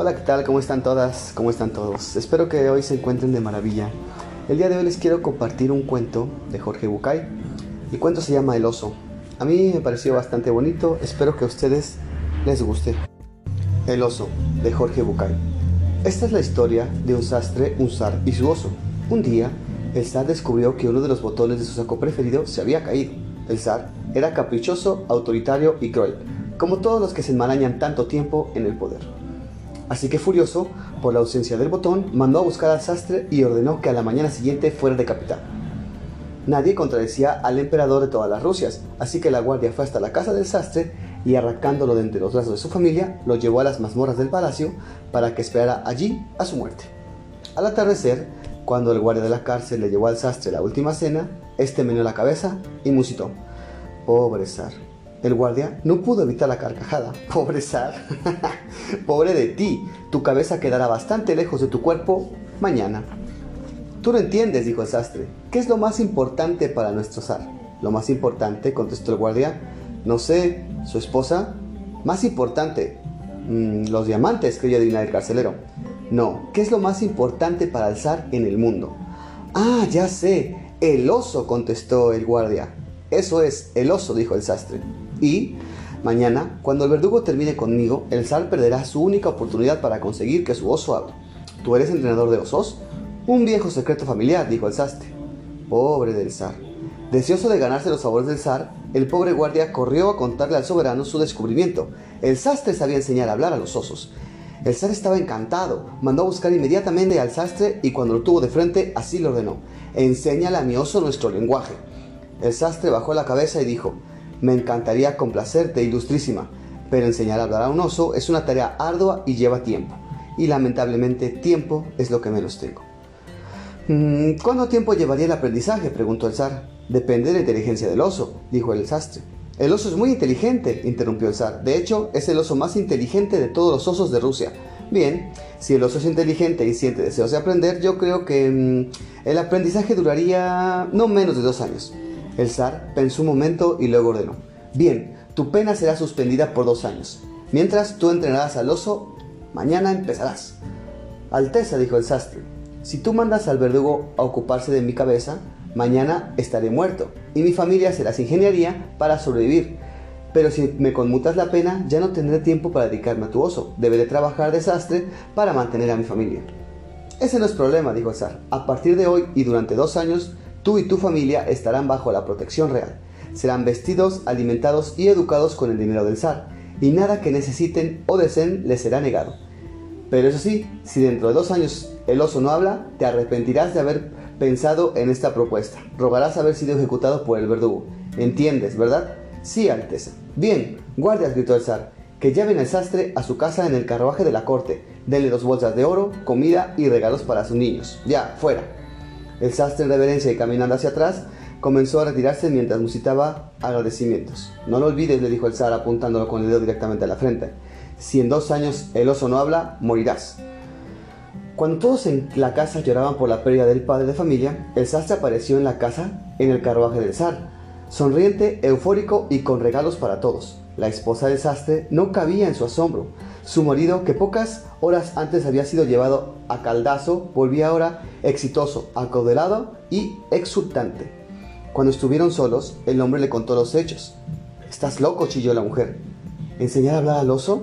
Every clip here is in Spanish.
Hola, ¿qué tal? ¿Cómo están todas? ¿Cómo están todos? Espero que hoy se encuentren de maravilla. El día de hoy les quiero compartir un cuento de Jorge Bucay. El cuento se llama El oso. A mí me pareció bastante bonito, espero que a ustedes les guste. El oso, de Jorge Bucay. Esta es la historia de un sastre, un zar y su oso. Un día, el zar descubrió que uno de los botones de su saco preferido se había caído. El zar era caprichoso, autoritario y cruel, como todos los que se enmarañan tanto tiempo en el poder. Así que furioso por la ausencia del botón, mandó a buscar al sastre y ordenó que a la mañana siguiente fuera decapitado. Nadie contradecía al emperador de todas las Rusias, así que la guardia fue hasta la casa del sastre y arrancándolo de entre los brazos de su familia, lo llevó a las mazmorras del palacio para que esperara allí a su muerte. Al atardecer, cuando el guardia de la cárcel le llevó al sastre la última cena, este meneó la cabeza y musitó. Pobre zar. El guardia no pudo evitar la carcajada. Pobre zar. Pobre de ti. Tu cabeza quedará bastante lejos de tu cuerpo mañana. Tú no entiendes, dijo el sastre. ¿Qué es lo más importante para nuestro zar? Lo más importante, contestó el guardia. No sé, su esposa. Más importante. Mm, los diamantes, creyó adivinar el carcelero. No, ¿qué es lo más importante para el zar en el mundo? Ah, ya sé. El oso, contestó el guardia. Eso es, el oso, dijo el sastre. Y mañana, cuando el verdugo termine conmigo, el zar perderá su única oportunidad para conseguir que su oso hable. ¿Tú eres entrenador de osos? Un viejo secreto familiar, dijo el sastre. Pobre del zar. Deseoso de ganarse los favores del zar, el pobre guardia corrió a contarle al soberano su descubrimiento. El sastre sabía enseñar a hablar a los osos. El zar estaba encantado, mandó a buscar inmediatamente al sastre y cuando lo tuvo de frente, así lo ordenó. Enséñale a mi oso nuestro lenguaje. El sastre bajó la cabeza y dijo, me encantaría complacerte, ilustrísima, pero enseñar a hablar a un oso es una tarea ardua y lleva tiempo. Y lamentablemente tiempo es lo que menos tengo. Mm, ¿Cuánto tiempo llevaría el aprendizaje? preguntó el zar. Depende de la inteligencia del oso, dijo el sastre. El oso es muy inteligente, interrumpió el zar. De hecho, es el oso más inteligente de todos los osos de Rusia. Bien, si el oso es inteligente y siente deseos de aprender, yo creo que mm, el aprendizaje duraría no menos de dos años. El zar pensó un momento y luego ordenó. Bien, tu pena será suspendida por dos años. Mientras tú entrenarás al oso, mañana empezarás. Alteza, dijo el sastre, si tú mandas al verdugo a ocuparse de mi cabeza, mañana estaré muerto y mi familia será sin ingeniería para sobrevivir. Pero si me conmutas la pena, ya no tendré tiempo para dedicarme a tu oso. Deberé trabajar de sastre para mantener a mi familia. Ese no es problema, dijo el zar. A partir de hoy y durante dos años, Tú y tu familia estarán bajo la protección real. Serán vestidos, alimentados y educados con el dinero del zar, y nada que necesiten o deseen les será negado. Pero eso sí, si dentro de dos años el oso no habla, te arrepentirás de haber pensado en esta propuesta. Rogarás haber sido ejecutado por el verdugo. ¿Entiendes, verdad? Sí, Alteza. Bien, guardias, gritó el zar, que lleven al sastre a su casa en el carruaje de la corte. Denle dos bolsas de oro, comida y regalos para sus niños. Ya, fuera. El sastre en reverencia y caminando hacia atrás, comenzó a retirarse mientras musitaba agradecimientos. No lo olvides, le dijo el zar apuntándolo con el dedo directamente a la frente. Si en dos años el oso no habla, morirás. Cuando todos en la casa lloraban por la pérdida del padre de familia, el sastre apareció en la casa en el carruaje del zar, sonriente, eufórico y con regalos para todos. La esposa del sastre no cabía en su asombro. Su marido, que pocas horas antes había sido llevado a caldazo, volvía ahora exitoso, acaudelado y exultante. Cuando estuvieron solos, el hombre le contó los hechos. Estás loco, chilló la mujer. ¿Enseñar a hablar al oso?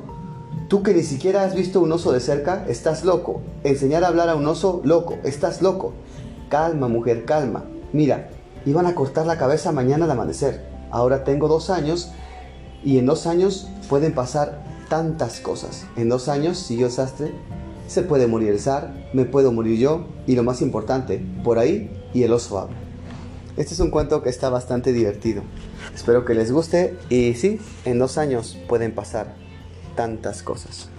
Tú que ni siquiera has visto un oso de cerca, estás loco. Enseñar a hablar a un oso, loco, estás loco. Calma, mujer, calma. Mira, iban a cortar la cabeza mañana al amanecer. Ahora tengo dos años y en dos años pueden pasar tantas cosas. En dos años, siguió Sastre, se puede morir el zar, me puedo morir yo y lo más importante, por ahí y el oso habla. Este es un cuento que está bastante divertido. Espero que les guste y sí, en dos años pueden pasar tantas cosas.